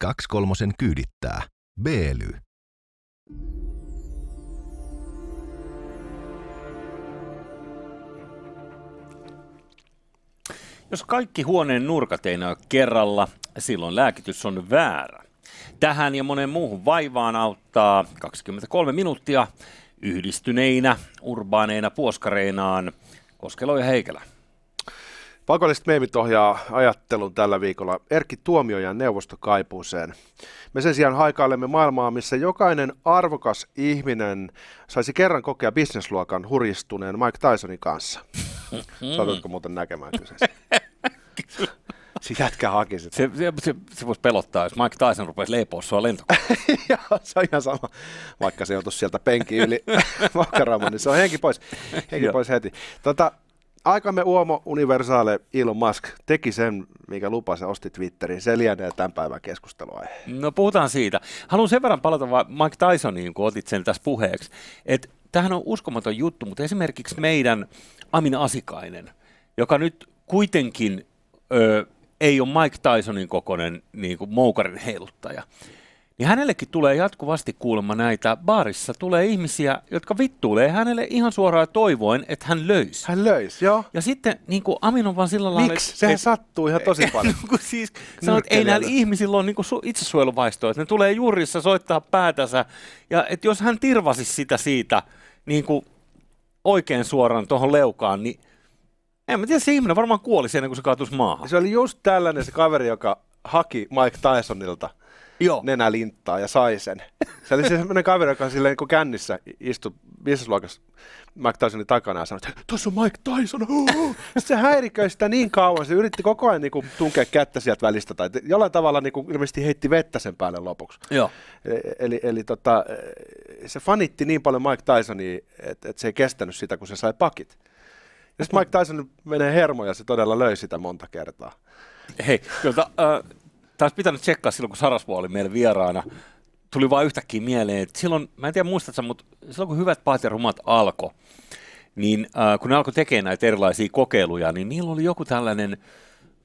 Kaksi kolmosen kyydittää. Beely. Jos kaikki huoneen nurkat ei näy kerralla, silloin lääkitys on väärä. Tähän ja monen muuhun vaivaan auttaa 23 minuuttia yhdistyneinä, urbaaneina puoskareinaan Koskelo ja Heikelä. Pakolliset meemit ohjaa ajattelun tällä viikolla Erkki Tuomiojan neuvostokaipuuseen. Me sen sijaan haikailemme maailmaa, missä jokainen arvokas ihminen saisi kerran kokea bisnesluokan hurjistuneen Mike Tysonin kanssa. Saatutko muuten näkemään kyseessä? Se jätkä haki sitä. Se, se, se, se voisi pelottaa, jos Mike Tyson rupesi leipoa sua lentokoneella. Joo, se on ihan sama. Vaikka se joutuisi sieltä penkiin yli makaraamaan, niin se on henki pois, henki pois heti. Tota, aikamme uomo universaale Elon Musk teki sen, mikä lupasi osti Twitterin. Se lienee tämän päivän keskustelua. No puhutaan siitä. Haluan sen verran palata vaan Mike Tysoniin, kun otit sen tässä puheeksi. Että tämähän on uskomaton juttu, mutta esimerkiksi meidän Amina Asikainen, joka nyt kuitenkin ö, ei ole Mike Tysonin kokoinen niin kuin moukarin heiluttaja, niin hänellekin tulee jatkuvasti kuulemma näitä, baarissa tulee ihmisiä, jotka vittuilee hänelle ihan suoraan toivoen, että hän löisi. Hän löisi, joo. Ja sitten niin kuin Amin on vaan sillä lailla... Miksi? Sehän et, sattuu ihan tosi paljon. kun siis sanoo, että ei näillä ihmisillä ole niin kuin itsesuojeluvaistoa, että ne tulee juurissa soittaa päätänsä, ja että jos hän tirvasi sitä siitä niin kuin oikein suoraan tuohon leukaan, niin en mä tiedä, se ihminen varmaan kuoli ennen kuin se kaatuisi maahan. Se oli just tällainen se kaveri, joka haki Mike Tysonilta Joo. nenälinttaa ja sai sen. Se oli semmoinen kaveri, joka silleen niin kännissä istui bisnesluokassa Mike Tysonin takana ja sanoi, että tuossa on Mike Tyson. Se häiriköi sitä niin kauan, se yritti koko ajan niin kuin, tunkea kättä sieltä välistä tai jollain tavalla niin kuin, ilmeisesti heitti vettä sen päälle lopuksi. Joo. Eli, eli, eli tota, se fanitti niin paljon Mike Tysonia, että, että se ei kestänyt sitä, kun se sai pakit. Ja sitten Mike Tyson menee hermoja, se todella löi sitä monta kertaa. Hei, jota, äh, taas pitänyt tsekkaa silloin, kun Sarasvo oli meillä vieraana. Tuli vaan yhtäkkiä mieleen, että silloin, mä en tiedä muistatko, mutta silloin kun Hyvät paat ja rumat alkoi, niin äh, kun ne alkoi tekemään näitä erilaisia kokeiluja, niin niillä oli joku tällainen,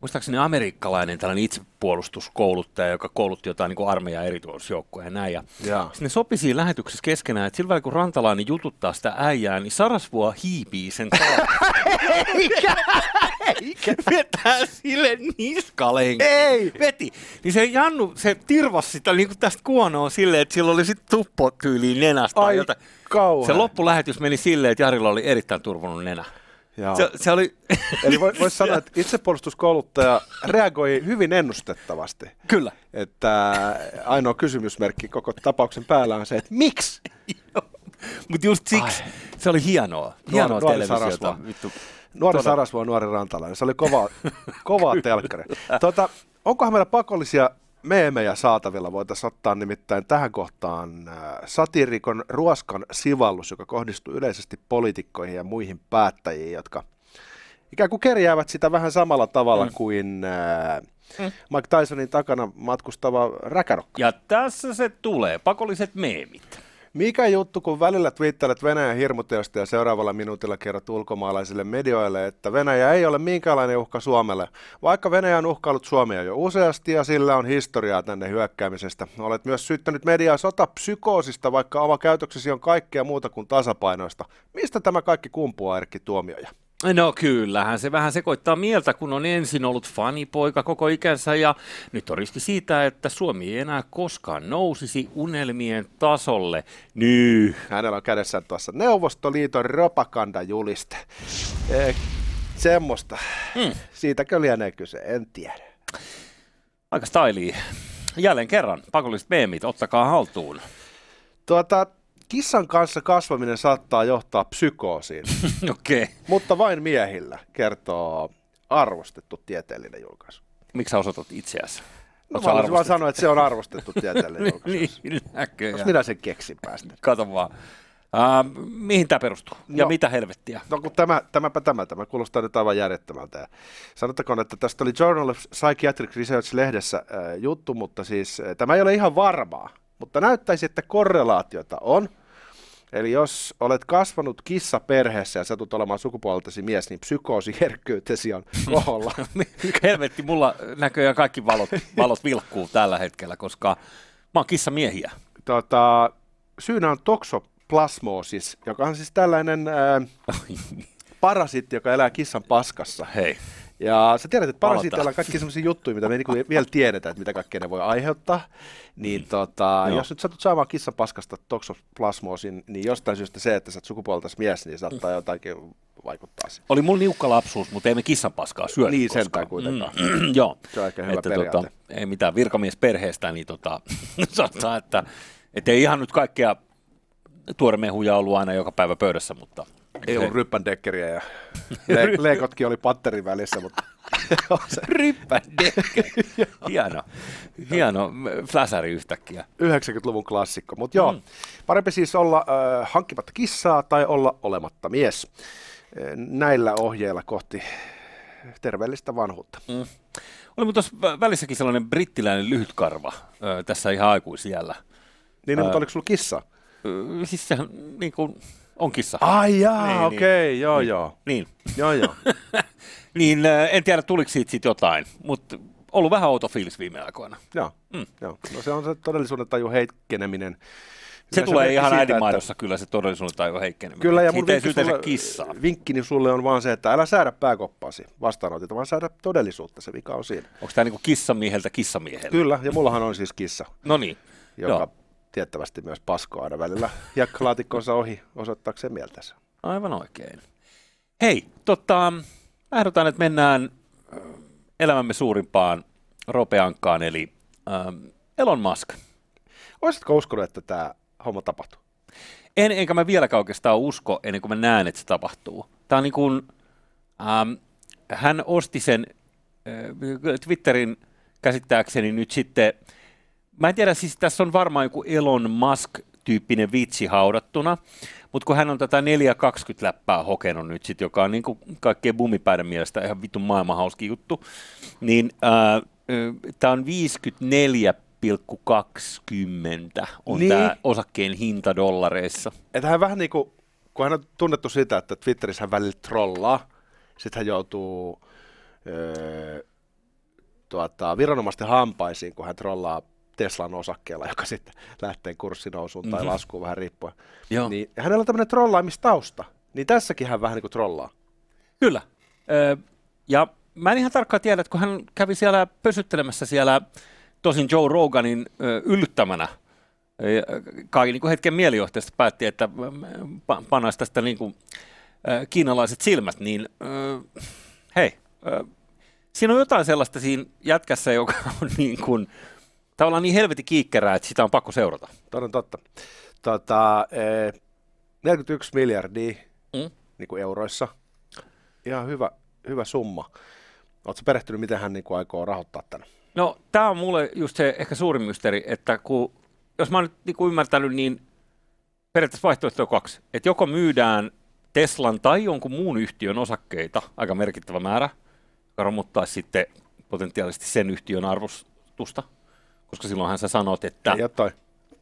muistaakseni amerikkalainen tällainen itsepuolustuskouluttaja, joka koulutti jotain niin armeijan erityisjoukkoja ja näin. Ja. Sitten ne sopi siinä lähetyksessä keskenään, että sillä välillä kun Rantalainen jututtaa sitä äijää, niin Sarasvua hiipii sen Eikä! Eikä. Vetää sille niskalenki. Ei! Veti. Niin se Jannu, se tirvas sitä niin tästä kuonoa silleen, että sillä oli sitten tuppo tyyliin nenästä. Ai jota. kauhean. Se loppulähetys meni silleen, että Jarilla oli erittäin turvannut nenä. Se, se oli... Eli voisi vois sanoa, että itsepuolustuskouluttaja reagoi hyvin ennustettavasti. Kyllä. Että ainoa kysymysmerkki koko tapauksen päällä on se, että miksi? Mutta just siksi Ai. se oli hienoa. Hienoa nuori, televisiota. Vittu. Nuori Todella. Sarasvuo, nuori Rantalainen. Se oli kova, kova telkkari. Tuota, onkohan meillä pakollisia meemejä saatavilla? Voitaisiin ottaa nimittäin tähän kohtaan äh, satirikon ruoskan sivallus, joka kohdistuu yleisesti poliitikkoihin ja muihin päättäjiin, jotka ikään kuin kerjäävät sitä vähän samalla tavalla mm. kuin äh, mm. Mike Tysonin takana matkustava räkärokka. Ja tässä se tulee, pakolliset meemit. Mikä juttu, kun välillä twittelet Venäjän hirmuteosta ja seuraavalla minuutilla kerrot ulkomaalaisille medioille, että Venäjä ei ole minkäänlainen uhka Suomelle, vaikka Venäjä on uhkaillut Suomea jo useasti ja sillä on historiaa tänne hyökkäämisestä. Olet myös syyttänyt mediaa sotapsykoosista, vaikka oma käytöksesi on kaikkea muuta kuin tasapainoista. Mistä tämä kaikki kumpuaa, Erkki Tuomioja? No kyllähän se vähän sekoittaa mieltä, kun on ensin ollut fanipoika koko ikänsä ja nyt on riski siitä, että Suomi ei enää koskaan nousisi unelmien tasolle. Nyt. Hänellä on kädessään tuossa Neuvostoliiton propagandajuliste. Eh, semmoista. Hmm. Siitäkö lienee kyse, en tiedä. Aika styliä. Jälleen kerran, pakolliset meemit, ottakaa haltuun. Tuota, Kissan kanssa kasvaminen saattaa johtaa psykoosiin, okay. mutta vain miehillä, kertoo arvostettu tieteellinen julkaisu. Miksi sä osoitat itseäsi? No mä vaan sanoa, että se on arvostettu tieteellinen julkaisu. niin, näköjään. minä sen keksin päästä? Kato vaan. Uh, mihin tämä perustuu ja no, mitä helvettiä? No kun tämä, tämäpä tämä, tämä kuulostaa nyt aivan järjettömältä. Sanottakoon, että tästä oli Journal of Psychiatric Research-lehdessä äh, juttu, mutta siis äh, tämä ei ole ihan varmaa, mutta näyttäisi, että korrelaatiota on – Eli jos olet kasvanut kissaperheessä ja satut olemaan sukupuoleltasi mies, niin psykoosi herkkyytesi on koholla. Helvetti, mulla näköjään kaikki valot, valot vilkkuu tällä hetkellä, koska mä oon kissamiehiä. tota, syynä on toksoplasmoosis, joka on siis tällainen ää, parasiitti, joka elää kissan paskassa. Hei. Ja sä tiedät, että parasiiteilla on kaikki sellaisia juttuja, mitä me ei niinku vielä tiedetä, että mitä kaikkea ne voi aiheuttaa. Niin tota, Joo. jos nyt satut saamaan kissan paskasta toksoplasmoosin, niin jostain syystä se, että sä oot sukupuoleltas mies, niin saattaa jotakin vaikuttaa siihen. Oli mulla niukka lapsuus, mutta ei me kissan paskaa syödä Niin, koskaan. sentään kuitenkaan. Mm, joo. Se on aika hyvä että, periaate. tota, ei mitään virkamiesperheestä, niin tota, sanotaan, että et ei ihan nyt kaikkea tuoremehuja ollut aina joka päivä pöydässä, mutta Ei ollut ryppändekkeriä ja le- leekotkin oli patterin välissä, mutta se ryppädekkeri. hieno, hieno fläsäri yhtäkkiä. 90-luvun klassikko. Mutta joo, mm. parempi siis olla äh, hankkimatta kissaa tai olla olematta mies. Äh, Näillä ohjeilla kohti terveellistä vanhuutta. Mm. Oli mun tuossa vä- välissäkin sellainen brittiläinen lyhytkarva ö, tässä ihan aikuisiellä. Niin, Ää. mutta oliko sulla kissa? Siis sehän niin kuin on kissa. Ai jaa, Niin, okei, joo joo. Niin. Joo joo. Niin ö, en tiedä tuliko siitä sit jotain, mutta ollut vähän outo fiilis viime aikoina. joo, Mm. joo. No se on se todellisuuden taju heikkeneminen. Se tulee ihan äidinmaidossa kyllä se todellisuuden tai jo heikkeneminen. Kyllä, ja mun vinkki sulle, kissaa. vinkkini sulle on vaan se, että älä säädä pääkoppaasi vastaanotilta, vaan säädä todellisuutta, se vika on siinä. Onko tämä niinku kissamieheltä kissamieheltä? Kyllä, ja mullahan on siis kissa, No niin. joka Joo. Tiettävästi myös paskoo aina välillä hiekkalaatikkonsa ohi osoittaakseen mieltänsä. Aivan oikein. Hei, tota, ehdotan, että mennään ö, elämämme suurimpaan ropeankkaan, eli ähm, Elon Musk. Olisitko uskonut, että tämä homma tapahtuu? En, enkä mä vieläkään oikeastaan usko, ennen kuin mä näen, että se tapahtuu. Tämä on niin kuin, ähm, hän osti sen äh, Twitterin käsittääkseni nyt sitten, mä en tiedä, siis tässä on varmaan joku Elon Musk-tyyppinen vitsi haudattuna, mutta kun hän on tätä 420 läppää hokenut nyt sit, joka on niin kuin kaikkien bumipäiden mielestä ihan vitun maailman hauski juttu, niin äh, tämä on 54,20 on Niin. tämä osakkeen hinta dollareissa. Että hän vähän niin kuin, kun hän on tunnettu sitä, että Twitterissä hän välillä trollaa, sitten hän joutuu öö, tuota, viranomaisten hampaisiin, kun hän trollaa Teslan osakkeella, joka sitten lähtee kurssinousuun tai Mhm. laskuun vähän riippuen. Joo. Niin hänellä on tämmöinen trollaamistausta. Niin tässäkin hän vähän niin kuin trollaa. Kyllä. Ö, ja mä en ihan tarkkaan tiedä, että kun hän kävi siellä pösyttelemässä siellä, tosin Joe Roganin ö, yllyttämänä, ö, kai niin kuin hetken mielijohteesta päätti, että ö, pa- panaisi tästä niin kuin, ö, kiinalaiset silmät, niin ö, hei, ö, siinä on jotain sellaista siinä jätkässä, joka on niin kuin, tavallaan niin helvetin kiikkerää, että sitä on pakko seurata. Toden totta. Tota, ee, 41 miljardia Mm. niin kuin euroissa. Ihan hyvä, hyvä summa. Oletko perehtynyt, miten hän niin kuin aikoo rahoittaa tämän? No, tämä on mulle just se ehkä suurin mysteeri, että kun, jos mä oon nyt niin kuin ymmärtänyt, niin periaatteessa vaihtoehto on kaksi. Että joko myydään Teslan tai jonkun muun yhtiön osakkeita, aika merkittävä määrä, joka romuttaisi sitten potentiaalisesti sen yhtiön arvostusta, koska silloinhan sä sanot, että... Ei.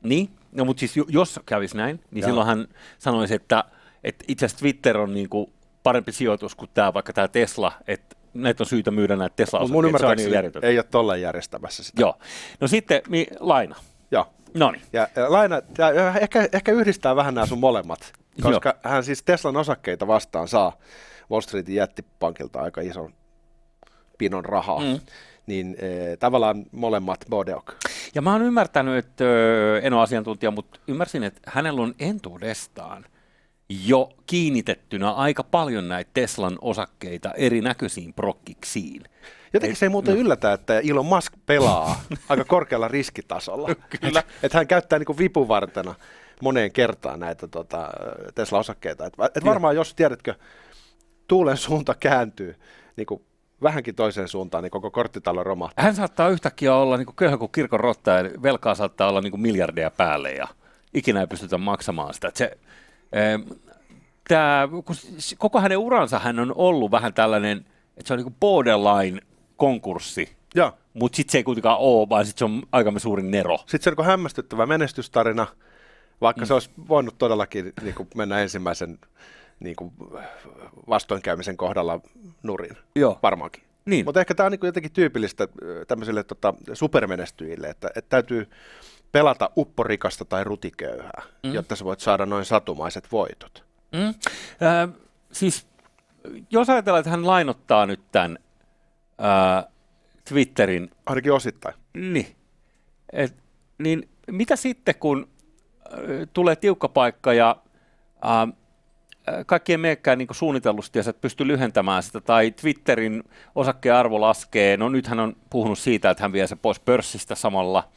Niin, no, mutta siis jo- jos kävisi näin, niin Joo. silloin hän sanoisi, että, että itse asiassa Twitter on niin kuin parempi sijoitus kuin tämä, vaikka tämä Tesla, että näitä on syytä myydä näitä tesla mun niin ymmärtääkseni järjetöntä. ei ole tolleen järjestämässä sitä. Joo. No sitten mi, laina. Joo. No niin. Ja, ja laina, ja ehkä, ehkä yhdistää vähän nämä sun molemmat, koska Joo. hän siis Teslan osakkeita vastaan saa Wall Streetin jättipankilta aika ison pinon rahaa. Mm. Niin e, tavallaan molemmat bodeok. Ja mä oon ymmärtänyt, että ö, en ole asiantuntija, mutta ymmärsin, että hänellä on entuudestaan jo kiinnitettynä aika paljon näitä Teslan osakkeita erinäköisiin prokkiksiin. Jotenkin se ei muuten no. yllätä, että Elon Musk pelaa aika korkealla riskitasolla. Kyllä. Että et hän käyttää niinku vipuvartena moneen kertaan näitä tota, Tesla-osakkeita. Et, et varmaan jos, tiedätkö, tuulen suunta kääntyy niinku vähänkin toiseen suuntaan, niin koko korttitalo romahtaa. Hän saattaa yhtäkkiä olla niin kuin köyhä kuin kirkon rotta ja velkaa saattaa olla niin kuin miljardeja päälle ja ikinä ei pystytä maksamaan sitä. Se, tää, kun koko hänen uransa hän on ollut vähän tällainen, että se on niin kuin borderline konkurssi, Joo. mutta sitten se ei kuitenkaan ole, vaan sitten se on aikamme suurin nero. Sitten se on niinku hämmästyttävä menestystarina, Vaikka mm. se olisi voinut todellakin niin kuin mennä ensimmäisen niin kuin vastoinkäymisen kohdalla nurin. Joo. Varmaankin. Niin. Mutta ehkä tämä on niin jotenkin tyypillistä tämmöisille tota, supermenestyjille, että, että täytyy pelata upporikasta tai rutiköyhää, mm. jotta sä voit saada noin satumaiset voitot. Mm. Äh, siis jos ajatellaan, että hän lainottaa nyt tämän äh, Twitterin... Ainakin osittain. Niin. Et, niin mitä sitten, kun äh, tulee tiukka paikka ja äh, kaikki ei menekään niin suunnitellusti ja sä et pysty lyhentämään sitä, tai Twitterin osakkeen arvo laskee, no nyt hän on puhunut siitä, että hän vie se pois pörssistä samalla.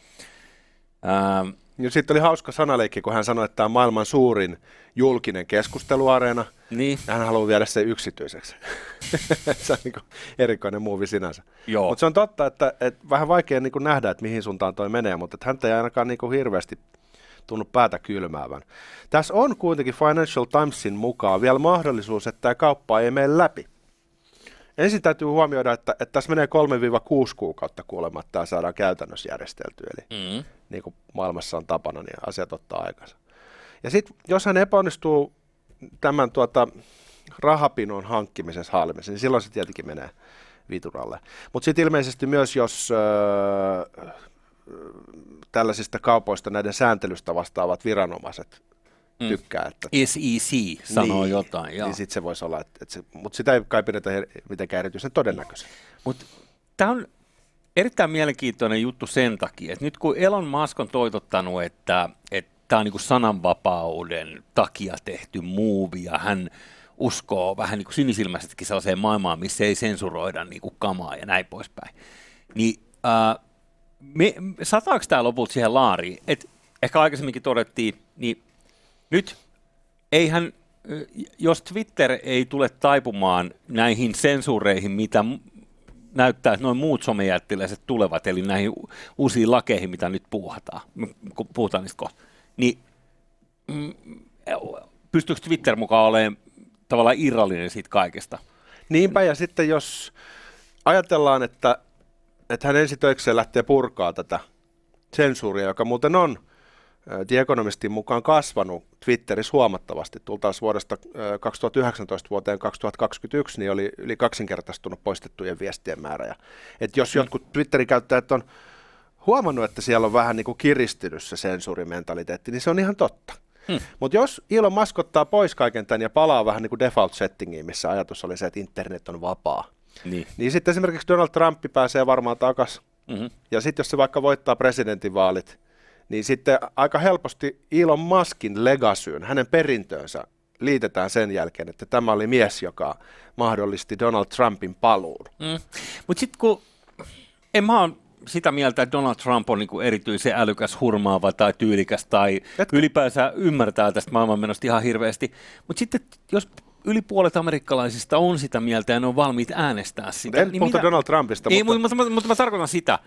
Ähm, ja sitten oli hauska sanaleikki, kun hän sanoi, että tämä on maailman suurin julkinen keskusteluareena, niin. ja hän haluaa viedä se yksityiseksi. se on niin erikoinen muuvi sinänsä. Mutta se on totta, että, että vähän vaikea niin nähdä, että mihin suuntaan toi menee, mutta että häntä ei ainakaan niin hirveästi tunnu päätä kylmäävän. Tässä on kuitenkin Financial Timesin mukaan vielä mahdollisuus, että tämä kauppa ei mene läpi. Ensin täytyy huomioida, että, että tässä menee 3-6 kuukautta kuulemma, että tämä saadaan käytännössä järjesteltyä. Eli mm. niin kuin maailmassa on tapana, niin asiat ottaa aikansa. Ja sitten jos hän epäonnistuu tämän tuota, rahapinon hankkimisessa haalimisessa, niin silloin se tietenkin menee vituralle. Mutta sitten ilmeisesti myös, jos öö, tällaisista kaupoista näiden sääntelystä vastaavat viranomaiset mm. tykkää. Että, SEC sanoo niin, jotain, joo. Niin sitten se voisi olla, että, että se, mutta sitä ei kai pidetä mitenkään erityisen todennäköisen. Mutta tämä on erittäin mielenkiintoinen juttu sen takia, että nyt kun Elon Musk on toitottanut, että tämä on niin sananvapauden takia tehty muuvi ja hän uskoo vähän niin kuin sinisilmäisestikin sellaiseen maailmaan, missä ei sensuroida niin kuin kamaa ja näin poispäin, niin äh, me, sataako tämä lopulta siihen laariin? Et ehkä aikaisemminkin todettiin, niin nyt eihän, jos Twitter ei tule taipumaan näihin sensuureihin, mitä näyttää, että noin muut somejättiläiset tulevat, eli näihin uusiin lakeihin, mitä nyt puhutaan, kun puhutaan niistä kohta, niin mm, pystyykö Twitter mukaan olemaan tavallaan irrallinen siitä kaikesta? Niinpä, ja sitten jos ajatellaan, että että hän ensi töikseen lähtee purkaa tätä sensuuria, joka muuten on The Economistin mukaan kasvanut Twitterissä huomattavasti. Tultaas vuodesta 2019 vuoteen 2021, niin oli yli kaksinkertaistunut poistettujen viestien määrä. Ja, että jos mm. jotkut Twitterin käyttäjät on huomannut, että siellä on vähän niin kuin kiristynyt se sensuurimentaliteetti, niin se on ihan totta. Hmm. Mutta jos Elon Musk ottaa pois kaiken tämän ja palaa vähän niin kuin default settingiin, missä ajatus oli se, että internet on vapaa, niin. niin sitten esimerkiksi Donald Trump pääsee varmaan takaisin. Mm-hmm. Ja sitten jos se vaikka voittaa presidentinvaalit, niin sitten aika helposti Elon Muskin legasyyn, hänen perintöönsä liitetään sen jälkeen, että tämä oli mies, joka mahdollisti Donald Trumpin paluun. Mm. Mutta sitten kun, en mä ole sitä mieltä, että Donald Trump on niinku erityisen älykäs, hurmaava tai tyylikäs tai Etkö? ylipäänsä ymmärtää tästä maailmanmenosta ihan hirveästi. Mutta sitten jos yli puolet amerikkalaisista on sitä mieltä ja ne on valmiit äänestää sitä. En niin puhuta mitä... Donald Trumpista. Ei, mutta... Mutta, mutta, mutta mä tarkoitan sitä,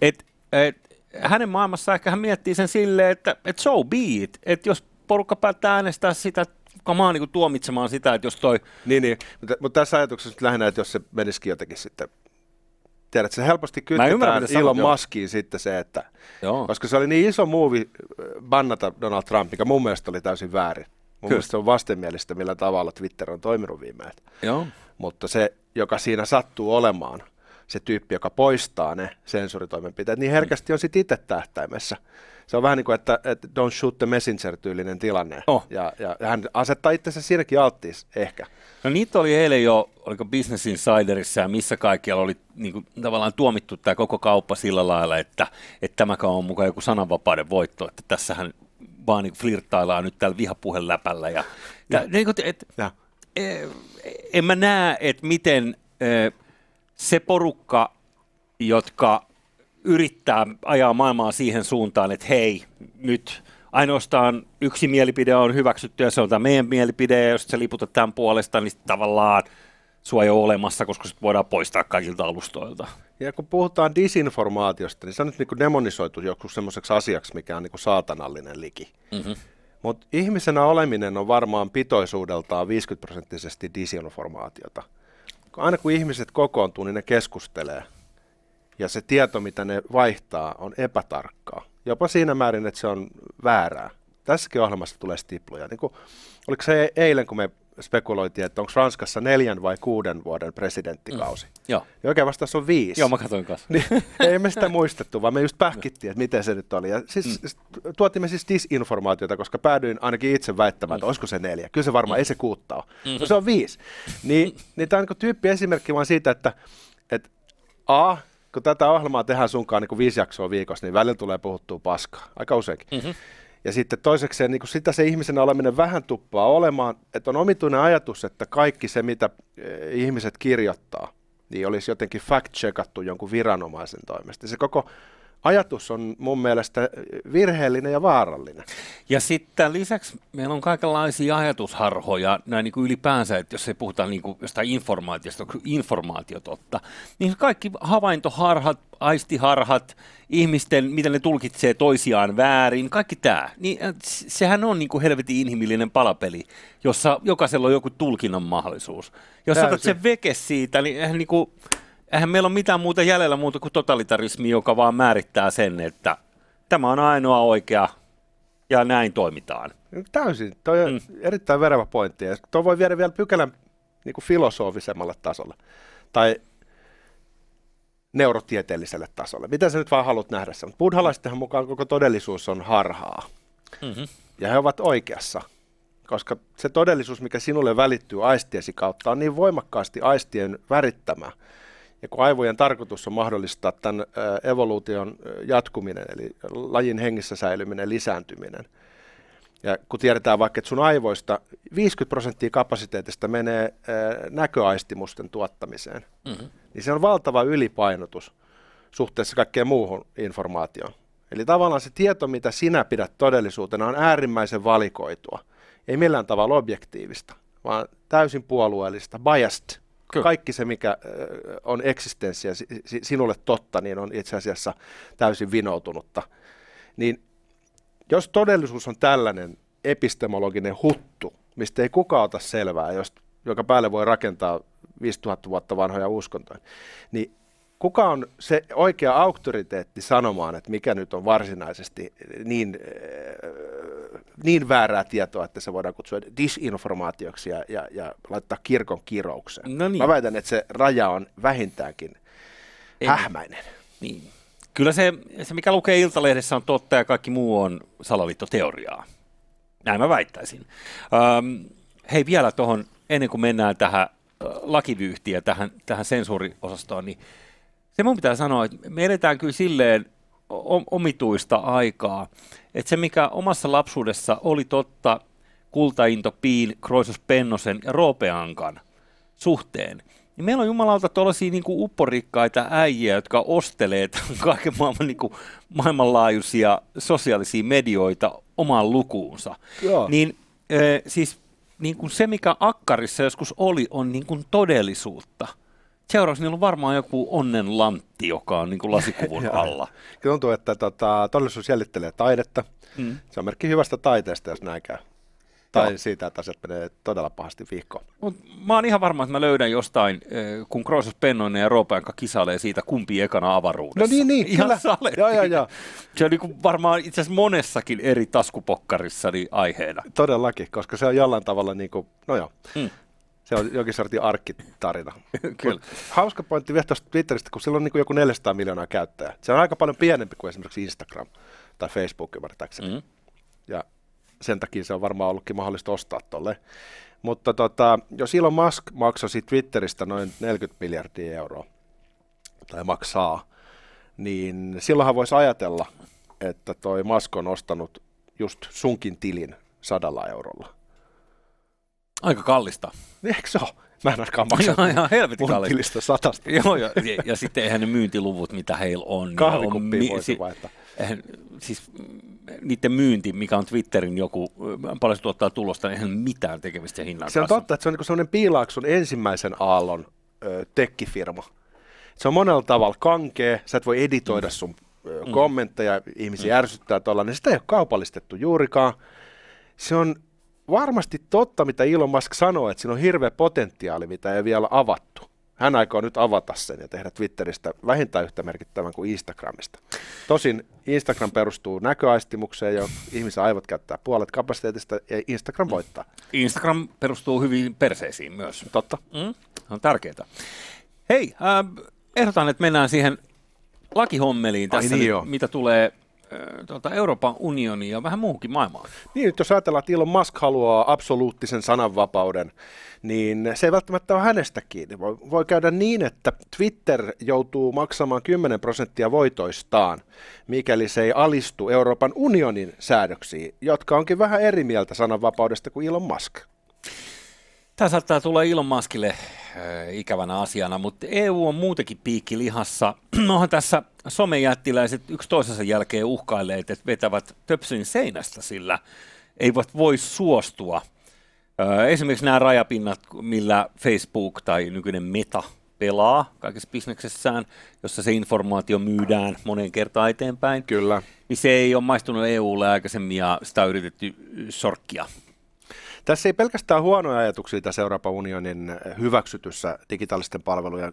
että et, hänen maailmassa ehkä hän miettii sen silleen, että et so be it, että jos porukka päättää äänestää sitä kamaa niin tuomitsemaan sitä, että jos toi... Niin, niin. Mutta, mutta tässä ajatuksessa nyt lähinnä, että jos se menisikin jotenkin sitten tiedät, se helposti kytketään Elon Muskiin sitten se, että joo. koska se oli niin iso muuvi äh, bannata Donald Trump, mikä mun mielestä oli täysin väärin. Mun Kyllä. se on vastenmielistä, millä tavalla Twitter on toiminut viime Joo. Mutta se, joka siinä sattuu olemaan, se tyyppi, joka poistaa ne sensoritoimenpiteet, niin herkästi on sitten itse tähtäimessä. Se on vähän niin kuin, että, että don't shoot the messenger-tyylinen tilanne. Oh. Ja, ja hän asettaa itsensä siinäkin alttiis ehkä. No niitä oli eilen jo, oliko Business Insiderissa ja missä kaikkialla oli niin kuin, tavallaan tuomittu tämä koko kauppa sillä lailla, että, että tämäkään on mukaan joku sananvapauden voitto, että tässähän vaan niin flirttaillaan nyt tällä vihapuheläpällä. Ja, ja, ja, niin kuin, et, ja. E, en mä näe, että miten e, se porukka, jotka yrittää ajaa maailmaa siihen suuntaan, että hei, nyt ainoastaan yksi mielipide on hyväksytty ja se on tämä meidän mielipide, ja jos sä liputat tämän puolesta, niin tavallaan sua ei ole olemassa, koska se voidaan poistaa kaikilta alustoilta. Ja kun puhutaan disinformaatiosta, niin se on nyt niin demonisoitu joku semmoiseksi asiaksi, mikä on niin saatanallinen liki. Mm-hmm. Mutta ihmisenä oleminen on varmaan pitoisuudeltaan 50 prosenttisesti disinformaatiota. Aina kun ihmiset kokoontuu, niin ne keskustelee. Ja se tieto, mitä ne vaihtaa, on epätarkkaa. Jopa siinä määrin, että se on väärää. tässäkin ohjelmassa tulee stipluja. Niin kuin, oliko se eilen, kun me spekuloitiin, että onko Ranskassa neljän vai kuuden vuoden presidenttikausi. Mm. Joo. Ja oikein vastaus on viisi. Joo, mä katsoin kanssa. Niin, ei me sitä muistettu, vaan me just pähkittiin, että miten se nyt oli. Ja siis, mm. tuotimme siis disinformaatiota, koska päädyin ainakin itse väittämään, että mm. olisiko se neljä. Kyllä se varmaan, mm. ei se kuutta ole. Mm-hmm. No se on viisi. Niin, niin tämä on niin tyyppi esimerkki vaan siitä, että, että A, kun tätä ohjelmaa tehdään sunkaan niin viisi jaksoa viikossa, niin välillä tulee puhuttua paskaa. Aika useinkin. Mm-hmm. Ja sitten toisekseen niin sitä se ihmisen oleminen vähän tuppaa olemaan, että on omituinen ajatus, että kaikki se, mitä eh, ihmiset kirjoittaa, niin olisi jotenkin fact-checkattu jonkun viranomaisen toimesta. Se koko ajatus on mun mielestä virheellinen ja vaarallinen. Ja sitten lisäksi meillä on kaikenlaisia ajatusharhoja näin niin kuin ylipäänsä, että jos ei puhuta niin kuin jostain informaatiosta, informaatio totta, niin kaikki havaintoharhat, aistiharhat, ihmisten, miten ne tulkitsee toisiaan väärin, kaikki tämä, niin äh, sehän on niin kuin helvetin inhimillinen palapeli, jossa jokaisella on joku tulkinnan mahdollisuus. Jos otat sen veke siitä, niin eihän niin kuin, eihän meillä ole mitään muuta jäljellä muuta kuin totalitarismi, joka vaan määrittää sen, että tämä on ainoa oikea ja näin toimitaan. Täysin. Toi on mm. erittäin verevä pointti. Ja tuo voi viedä vielä pykälän niin kuin filosofisemmalle tasolle. Tai neurotieteelliselle tasolle. Mitä sä nyt vaan haluat nähdä sen? Buddhalaistenhan mukaan koko todellisuus on harhaa. Mm-hmm. Ja he ovat oikeassa, koska se todellisuus, mikä sinulle välittyy aistiesi kautta, on niin voimakkaasti aistien värittämä, ja kun aivojen tarkoitus on mahdollistaa tämän evoluution jatkuminen, eli lajin hengissä säilyminen, lisääntyminen, ja kun tiedetään vaikka, että sun aivoista 50 prosenttia kapasiteetista menee näköaistimusten tuottamiseen, mm-hmm. niin se on valtava ylipainotus suhteessa kaikkeen muuhun informaatioon. Eli tavallaan se tieto, mitä sinä pidät todellisuutena, on äärimmäisen valikoitua. Ei millään tavalla objektiivista, vaan täysin puolueellista, biased Kyllä. Kaikki se, mikä on eksistenssiä sinulle totta, niin on itse asiassa täysin vinoutunutta. Niin jos todellisuus on tällainen epistemologinen huttu, mistä ei kukaan ota selvää, jos, joka päälle voi rakentaa 5000 vuotta vanhoja uskontoja, niin kuka on se oikea auktoriteetti sanomaan, että mikä nyt on varsinaisesti niin, äh, niin väärää tietoa, että se voidaan kutsua disinformaatioksi ja, ja, ja laittaa kirkon kiroukseen. No niin. Mä väitän, että se raja on vähintäänkin en. hähmäinen. Niin. Kyllä se, se, mikä lukee Iltalehdessä on totta ja kaikki muu on salaliittoteoriaa. Näin mä väittäisin. Ähm, hei vielä tuohon, ennen kuin mennään tähän lakivyyhtiin ja tähän, tähän sensuuriosastoon, niin se mun pitää sanoa, että me eletään kyllä silleen omituista aikaa, että se mikä omassa lapsuudessa oli totta Kultainto Piin, Kroisos Pennosen ja Roopeankan suhteen, niin meillä on jumalauta tuollaisia niin upporikkaita äijiä, jotka ostelee kaiken maailman niin kuin, maailmanlaajuisia sosiaalisia medioita omaan lukuunsa. Joo. Niin äh, siis niin kuin se, mikä akkarissa joskus oli, on niin kuin todellisuutta – Seuraavaksi niillä on varmaan joku onnen lantti, joka on niin kuin lasikuvun alla. Tuntuu, että tota, todellisuus jäljittelee taidetta. Mm. Se on merkki hyvästä taiteesta, jos näin käy. Tai no. siitä, että asiat menee todella pahasti vihkoon. Mut mä oon ihan varma, että mä löydän jostain, kun Kroisos Pennoinen ja Roopeanka kisailee siitä, kumpi ekana avaruudessa. No niin, niin, ihan kyllä. Joo, joo, joo. Se on niin varmaan itse asiassa monessakin eri taskupokkarissa niin aiheena. Todellakin, koska se on jollain tavalla, niin kuin, no joo, mm. Se on jokin sortin arkkitarina. Kyllä. hauska pointti vielä tuosta Twitteristä, kun sillä on niin joku 400 miljoonaa käyttäjää. Se on aika paljon pienempi kuin esimerkiksi Instagram tai Facebook ymmärtääkseni. Mm-hmm. Ja sen takia se on varmaan ollutkin mahdollista ostaa tolle. Mutta tota, jos Elon Musk maksaisi Twitteristä noin 40 miljardia euroa, tai maksaa, niin silloinhan voisi ajatella, että toi Musk on ostanut just sunkin tilin sadalla eurolla. Aika kallista. Eikö se ole? Mä en ainakaan maksa ihan, ihan helvetin kallista satasta. Joo, ja, ja, ja, sitten eihän ne myyntiluvut, mitä heillä on. Kahvikuppiin niin voisi si- vaihtaa. Eihän, siis niiden myynti, mikä on Twitterin joku, paljon se tuottaa tulosta, eihän mitään tekemistä hinnan Se on kanssa. totta, että se on niin sellainen piilaakson ensimmäisen aallon ö, tekkifirma. Se on monella tavalla kankea, sä et voi editoida sun ö, mm. kommentteja, ihmisiä mm. ärsyttää tuollainen. Sitä ei ole kaupallistettu juurikaan. Se on varmasti totta, mitä Elon Musk sanoo, että siinä on hirveä potentiaali, mitä ei vielä avattu. Hän aikoo nyt avata sen ja tehdä Twitteristä vähintään yhtä merkittävän kuin Instagramista. Tosin Instagram perustuu näköaistimukseen, jo ihmisen aivot käyttää puolet kapasiteetista ja Instagram voittaa. Instagram perustuu hyvin perseisiin myös. Totta. Mm, on tärkeää. Hei, äh, ehdotan, että mennään siihen lakihommeliin Ai tässä, niin nyt, mitä tulee tuota Euroopan unioniin ja vähän muuhunkin maailmaan. Niin, nyt jos ajatellaan, että Elon Musk haluaa absoluuttisen sananvapauden, niin se ei välttämättä ole hänestä kiinni. Voi, voi käydä niin, että Twitter joutuu maksamaan 10 prosenttia voitoistaan, mikäli se ei alistu Euroopan unionin säädöksiin, jotka onkin vähän eri mieltä sananvapaudesta kuin Elon Musk. Tämä saattaa tulla Elon Muskille äh, ikävänä asiana, mutta EU on muutenkin piikkilihassa. Onhan tässä somejättiläiset yksi toisensa jälkeen uhkailleet, että vetävät töpsyn seinästä, sillä eivät voi suostua. Esimerkiksi nämä rajapinnat, millä Facebook tai nykyinen Meta pelaa kaikessa bisneksessään, jossa se informaatio myydään moneen kertaan eteenpäin, Kyllä. niin se ei ole maistunut EUlle aikaisemmin ja sitä on yritetty sorkkia. Tässä ei pelkästään huonoja ajatuksia tässä Euroopan unionin hyväksytyssä digitaalisten palvelujen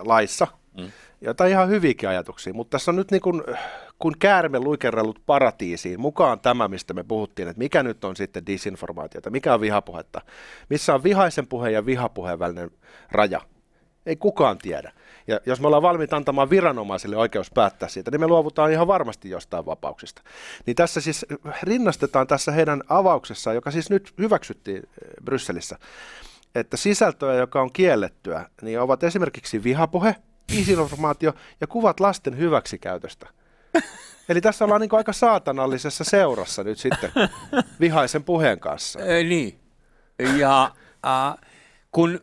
laissa, mm. jotain ihan hyviäkin ajatuksia, mutta tässä on nyt niin kuin, kun käärme luikerrellut paratiisiin, mukaan tämä, mistä me puhuttiin, että mikä nyt on sitten disinformaatiota, mikä on vihapuhetta, missä on vihaisen puheen ja vihapuheen välinen raja. Ei kukaan tiedä. Ja jos me ollaan valmiita antamaan viranomaisille oikeus päättää siitä, niin me luovutaan ihan varmasti jostain vapauksista. Niin tässä siis rinnastetaan tässä heidän avauksessaan, joka siis nyt hyväksyttiin eh, Brysselissä, että sisältöä, joka on kiellettyä, niin ovat esimerkiksi vihapuhe, disinformaatio ja kuvat lasten hyväksikäytöstä. Eli tässä ollaan niin aika saatanallisessa seurassa nyt sitten vihaisen puheen kanssa. Ei, niin. Ja äh, kun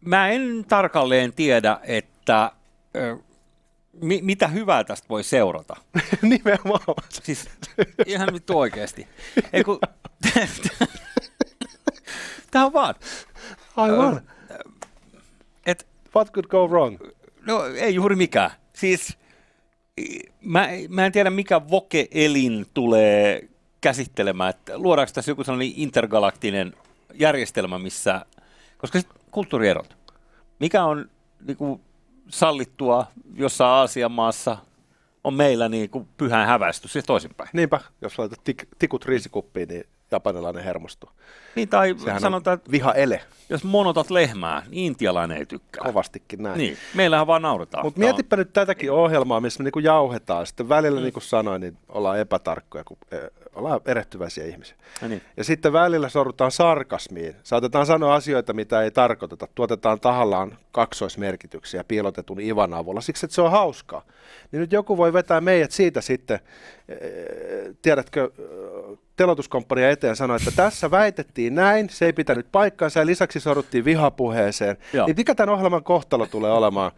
mä en tarkalleen tiedä, että äh, mi- mitä hyvää tästä voi seurata. Nimenomaan. Siis ihan vittu oikeasti. Ei kun... Tämä on vaan. Aivan. Et, What could go wrong? No ei juuri mikään. Siis mä, mä en tiedä mikä voke-elin tulee käsittelemään, että luodaanko tässä joku sellainen intergalaktinen järjestelmä, missä, koska sit kulttuurierot, mikä on niinku, sallittua jossain Aasian maassa, on meillä niinku pyhään häväistys ja toisinpäin. Niinpä, jos laitat tik- tikut riisikuppiin, niin japanilainen hermostuu. Niin, tai Sehän sanotaan, että viha ele, jos monotat lehmää, niin intialainen ei tykkää. kovastikin näin. Niin, meillähän vaan nauretaan. Mutta mietipä nyt tätäkin ohjelmaa, missä me niinku jauhetaan. Sitten välillä, mm. niin kuin sanoin, niin ollaan epätarkkoja, kun eh, ollaan erehtyväisiä ihmisiä. No niin. Ja sitten välillä sorrutaan sarkasmiin. Saatetaan sanoa asioita, mitä ei tarkoiteta. Tuotetaan tahallaan kaksoismerkityksiä piilotetun ivan avulla, siksi että se on hauskaa. Niin nyt joku voi vetää meidät siitä sitten, eh, tiedätkö, telotuskomppania eteen ja sanoa, että tässä väitettiin näin, se ei pitänyt paikkaansa ja lisäksi sorruttiin vihapuheeseen. Joo. Niin mikä tämän ohjelman kohtalo tulee olemaan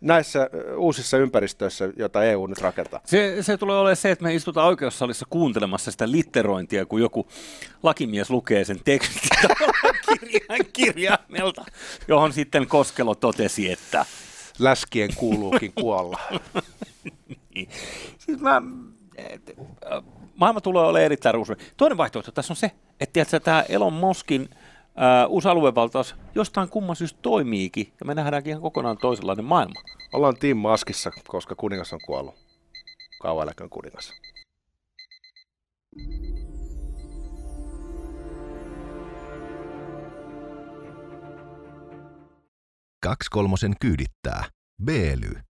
näissä uusissa ympäristöissä, joita EU nyt rakentaa? Se, se tulee olemaan se, että me istutaan oikeussalissa kuuntelemassa sitä litterointia, kun joku lakimies lukee sen tekstin kirjan kirjaimelta, johon sitten Koskelo totesi, että Läskien kuuluukin kuolla. siis mä, et, äh, maailma tulee olemaan erittäin ruusuinen. Toinen vaihtoehto tässä on se, että tiedätkö, tämä Elon Muskin äh, uusi aluevaltaus jostain kumman syystä toimiikin, ja me nähdäänkin ihan kokonaan toisenlainen maailma. Ollaan Tim Maskissa, koska kuningas on kuollut. Kauan eläköön kuningas. Kaksi kolmosen kyydittää. B-ly.